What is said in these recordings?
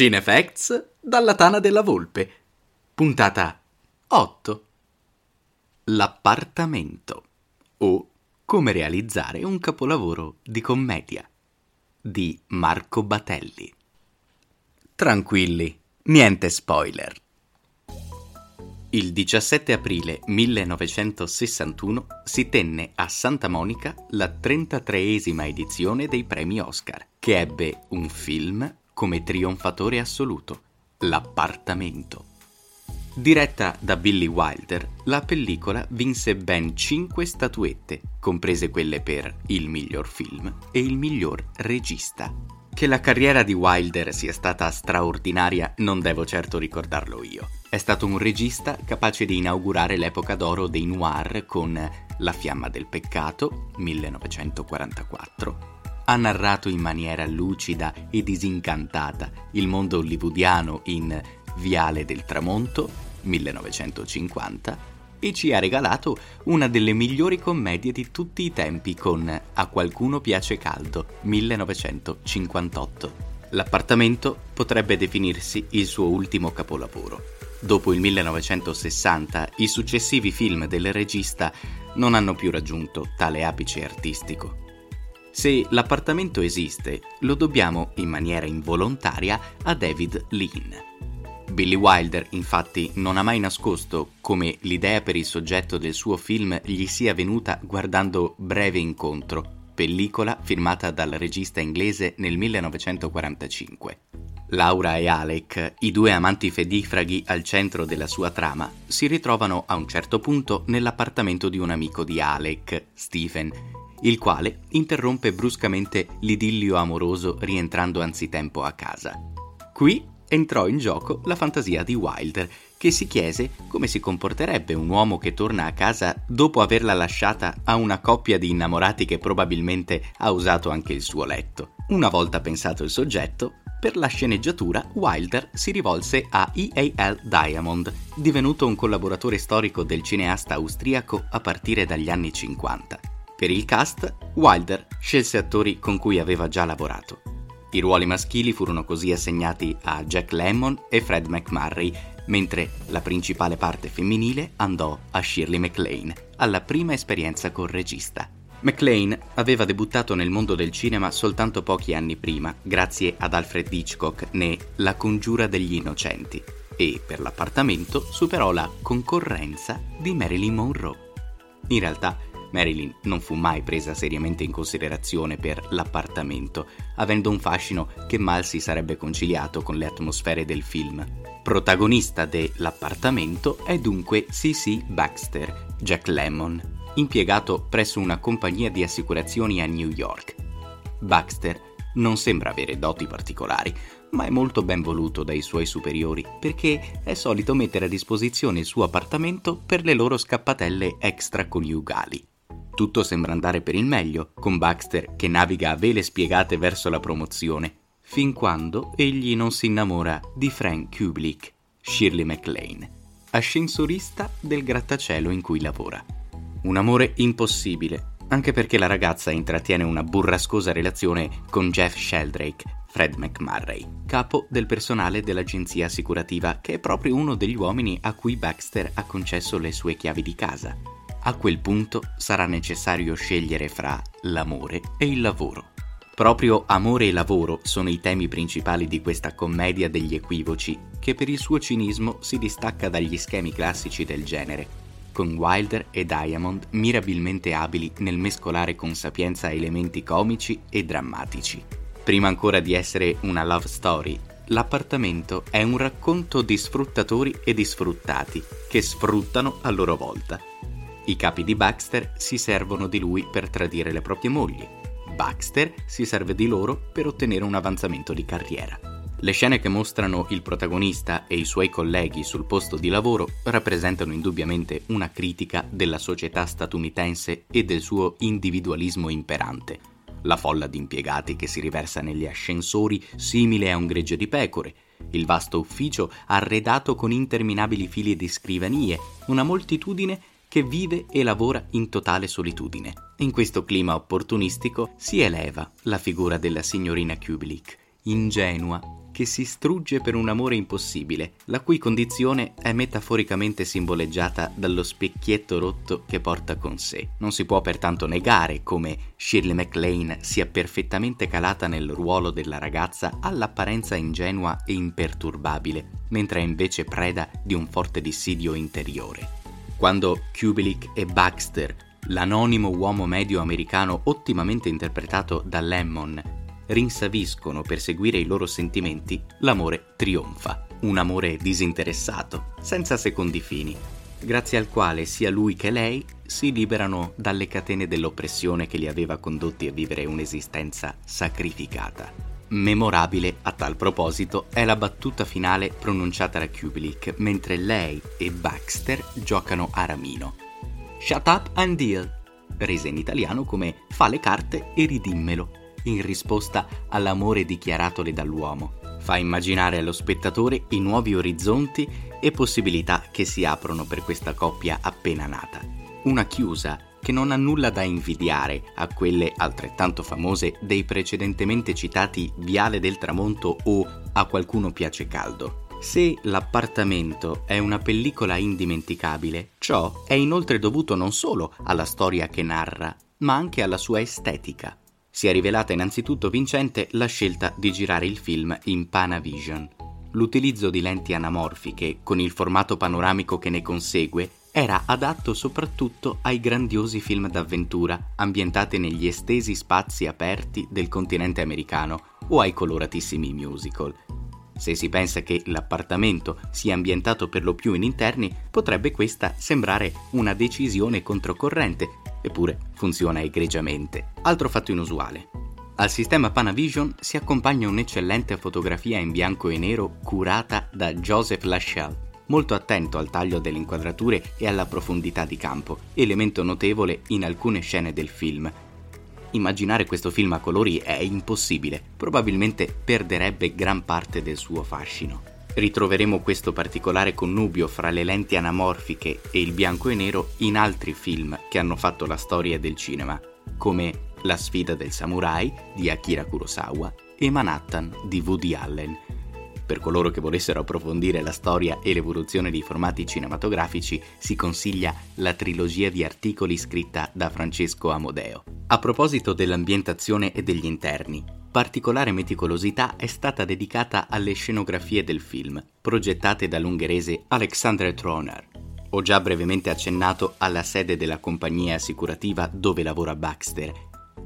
Cinefacts dalla Tana della Volpe. Puntata 8. L'appartamento o come realizzare un capolavoro di commedia di Marco Batelli. Tranquilli, niente spoiler. Il 17 aprile 1961 si tenne a Santa Monica la 33esima edizione dei premi Oscar, che ebbe un film come trionfatore assoluto, L'appartamento. Diretta da Billy Wilder, la pellicola vinse ben 5 statuette, comprese quelle per il miglior film e il miglior regista. Che la carriera di Wilder sia stata straordinaria non devo certo ricordarlo io. È stato un regista capace di inaugurare l'epoca d'oro dei noir con La fiamma del peccato, 1944, ha narrato in maniera lucida e disincantata il mondo hollywoodiano in Viale del Tramonto, 1950, e ci ha regalato una delle migliori commedie di tutti i tempi con A qualcuno piace caldo, 1958. L'appartamento potrebbe definirsi il suo ultimo capolavoro. Dopo il 1960, i successivi film del regista non hanno più raggiunto tale apice artistico. Se l'appartamento esiste, lo dobbiamo in maniera involontaria a David Lean. Billy Wilder infatti non ha mai nascosto come l'idea per il soggetto del suo film gli sia venuta guardando Breve Incontro, pellicola firmata dal regista inglese nel 1945. Laura e Alec, i due amanti fedifraghi al centro della sua trama, si ritrovano a un certo punto nell'appartamento di un amico di Alec, Stephen, il quale interrompe bruscamente l'idillio amoroso rientrando anzitempo a casa. Qui entrò in gioco la fantasia di Wilder, che si chiese come si comporterebbe un uomo che torna a casa dopo averla lasciata a una coppia di innamorati che probabilmente ha usato anche il suo letto. Una volta pensato il soggetto, per la sceneggiatura Wilder si rivolse a E.A.L. Diamond, divenuto un collaboratore storico del cineasta austriaco a partire dagli anni 50. Per il cast, Wilder scelse attori con cui aveva già lavorato. I ruoli maschili furono così assegnati a Jack Lemmon e Fred McMurray, mentre la principale parte femminile andò a Shirley MacLaine, alla prima esperienza col regista. MacLaine aveva debuttato nel mondo del cinema soltanto pochi anni prima, grazie ad Alfred Hitchcock ne La congiura degli innocenti, e per l'appartamento superò la concorrenza di Marilyn Monroe. In realtà, Marilyn non fu mai presa seriamente in considerazione per l'appartamento, avendo un fascino che mal si sarebbe conciliato con le atmosfere del film. Protagonista dell'appartamento è dunque C.C. Baxter, Jack Lemmon, impiegato presso una compagnia di assicurazioni a New York. Baxter non sembra avere doti particolari, ma è molto ben voluto dai suoi superiori perché è solito mettere a disposizione il suo appartamento per le loro scappatelle extraconiugali. Tutto sembra andare per il meglio, con Baxter che naviga a vele spiegate verso la promozione, fin quando egli non si innamora di Frank Kublick, Shirley MacLaine, ascensorista del grattacielo in cui lavora. Un amore impossibile, anche perché la ragazza intrattiene una burrascosa relazione con Jeff Sheldrake, Fred McMurray, capo del personale dell'agenzia assicurativa, che è proprio uno degli uomini a cui Baxter ha concesso le sue chiavi di casa. A quel punto sarà necessario scegliere fra l'amore e il lavoro. Proprio amore e lavoro sono i temi principali di questa commedia degli equivoci, che per il suo cinismo si distacca dagli schemi classici del genere, con Wilder e Diamond mirabilmente abili nel mescolare con sapienza elementi comici e drammatici. Prima ancora di essere una love story, l'appartamento è un racconto di sfruttatori e di sfruttati che sfruttano a loro volta. I capi di Baxter si servono di lui per tradire le proprie mogli. Baxter si serve di loro per ottenere un avanzamento di carriera. Le scene che mostrano il protagonista e i suoi colleghi sul posto di lavoro rappresentano indubbiamente una critica della società statunitense e del suo individualismo imperante. La folla di impiegati che si riversa negli ascensori simile a un gregge di pecore, il vasto ufficio arredato con interminabili fili di scrivanie, una moltitudine che vive e lavora in totale solitudine. In questo clima opportunistico si eleva la figura della signorina Kubelik, ingenua, che si strugge per un amore impossibile, la cui condizione è metaforicamente simboleggiata dallo specchietto rotto che porta con sé. Non si può pertanto negare come Shirley MacLaine sia perfettamente calata nel ruolo della ragazza all'apparenza ingenua e imperturbabile, mentre è invece preda di un forte dissidio interiore. Quando Kubelik e Baxter, l'anonimo uomo medio americano ottimamente interpretato da Lemmon, rinsaviscono per seguire i loro sentimenti, l'amore trionfa. Un amore disinteressato, senza secondi fini, grazie al quale sia lui che lei si liberano dalle catene dell'oppressione che li aveva condotti a vivere un'esistenza sacrificata. Memorabile a tal proposito è la battuta finale pronunciata da Kubelik mentre lei e Baxter giocano a ramino. Shut up and deal, resa in italiano come fa le carte e ridimmelo in risposta all'amore dichiaratole dall'uomo. Fa immaginare allo spettatore i nuovi orizzonti e possibilità che si aprono per questa coppia appena nata. Una chiusa che non ha nulla da invidiare a quelle altrettanto famose dei precedentemente citati Viale del Tramonto o A qualcuno piace caldo. Se l'appartamento è una pellicola indimenticabile, ciò è inoltre dovuto non solo alla storia che narra, ma anche alla sua estetica. Si è rivelata innanzitutto vincente la scelta di girare il film in Panavision. L'utilizzo di lenti anamorfiche, con il formato panoramico che ne consegue, era adatto soprattutto ai grandiosi film d'avventura ambientati negli estesi spazi aperti del continente americano o ai coloratissimi musical. Se si pensa che l'appartamento sia ambientato per lo più in interni, potrebbe questa sembrare una decisione controcorrente, eppure funziona egregiamente. Altro fatto inusuale. Al sistema Panavision si accompagna un'eccellente fotografia in bianco e nero curata da Joseph Lachelle, molto attento al taglio delle inquadrature e alla profondità di campo, elemento notevole in alcune scene del film. Immaginare questo film a colori è impossibile, probabilmente perderebbe gran parte del suo fascino. Ritroveremo questo particolare connubio fra le lenti anamorfiche e il bianco e nero in altri film che hanno fatto la storia del cinema, come La sfida del samurai di Akira Kurosawa e Manhattan di Woody Allen. Per coloro che volessero approfondire la storia e l'evoluzione dei formati cinematografici, si consiglia la trilogia di articoli scritta da Francesco Amodeo. A proposito dell'ambientazione e degli interni, Particolare meticolosità è stata dedicata alle scenografie del film, progettate dall'ungherese Alexander Troner. Ho già brevemente accennato alla sede della compagnia assicurativa dove lavora Baxter.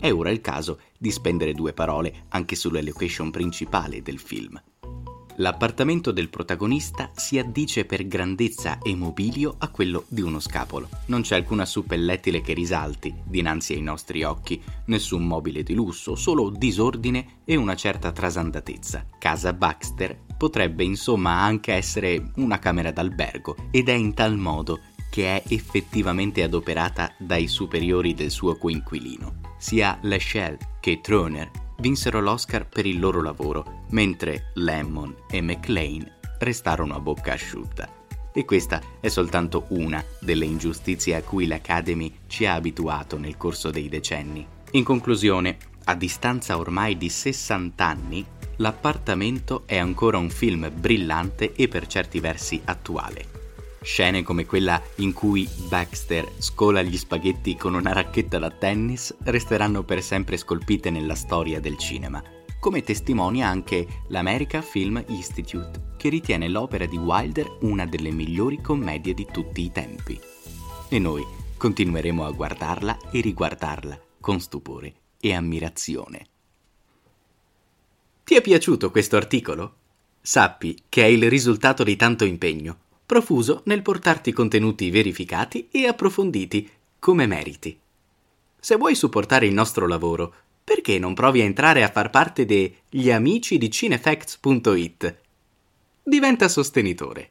È ora il caso di spendere due parole anche sulla location principale del film. L'appartamento del protagonista si addice per grandezza e mobilio a quello di uno scapolo. Non c'è alcuna suppellettile che risalti dinanzi ai nostri occhi, nessun mobile di lusso, solo disordine e una certa trasandatezza. Casa Baxter potrebbe insomma anche essere una camera d'albergo ed è in tal modo che è effettivamente adoperata dai superiori del suo coinquilino. Sia Lachelle che Troner vinsero l'Oscar per il loro lavoro, mentre Lemmon e McLean restarono a bocca asciutta. E questa è soltanto una delle ingiustizie a cui l'Academy ci ha abituato nel corso dei decenni. In conclusione, a distanza ormai di 60 anni, L'appartamento è ancora un film brillante e per certi versi attuale. Scene come quella in cui Baxter scola gli spaghetti con una racchetta da tennis resteranno per sempre scolpite nella storia del cinema, come testimonia anche l'America Film Institute, che ritiene l'opera di Wilder una delle migliori commedie di tutti i tempi. E noi continueremo a guardarla e riguardarla con stupore e ammirazione. Ti è piaciuto questo articolo? Sappi che è il risultato di tanto impegno profuso nel portarti contenuti verificati e approfonditi, come meriti. Se vuoi supportare il nostro lavoro, perché non provi a entrare a far parte degli amici di cinefacts.it? Diventa sostenitore.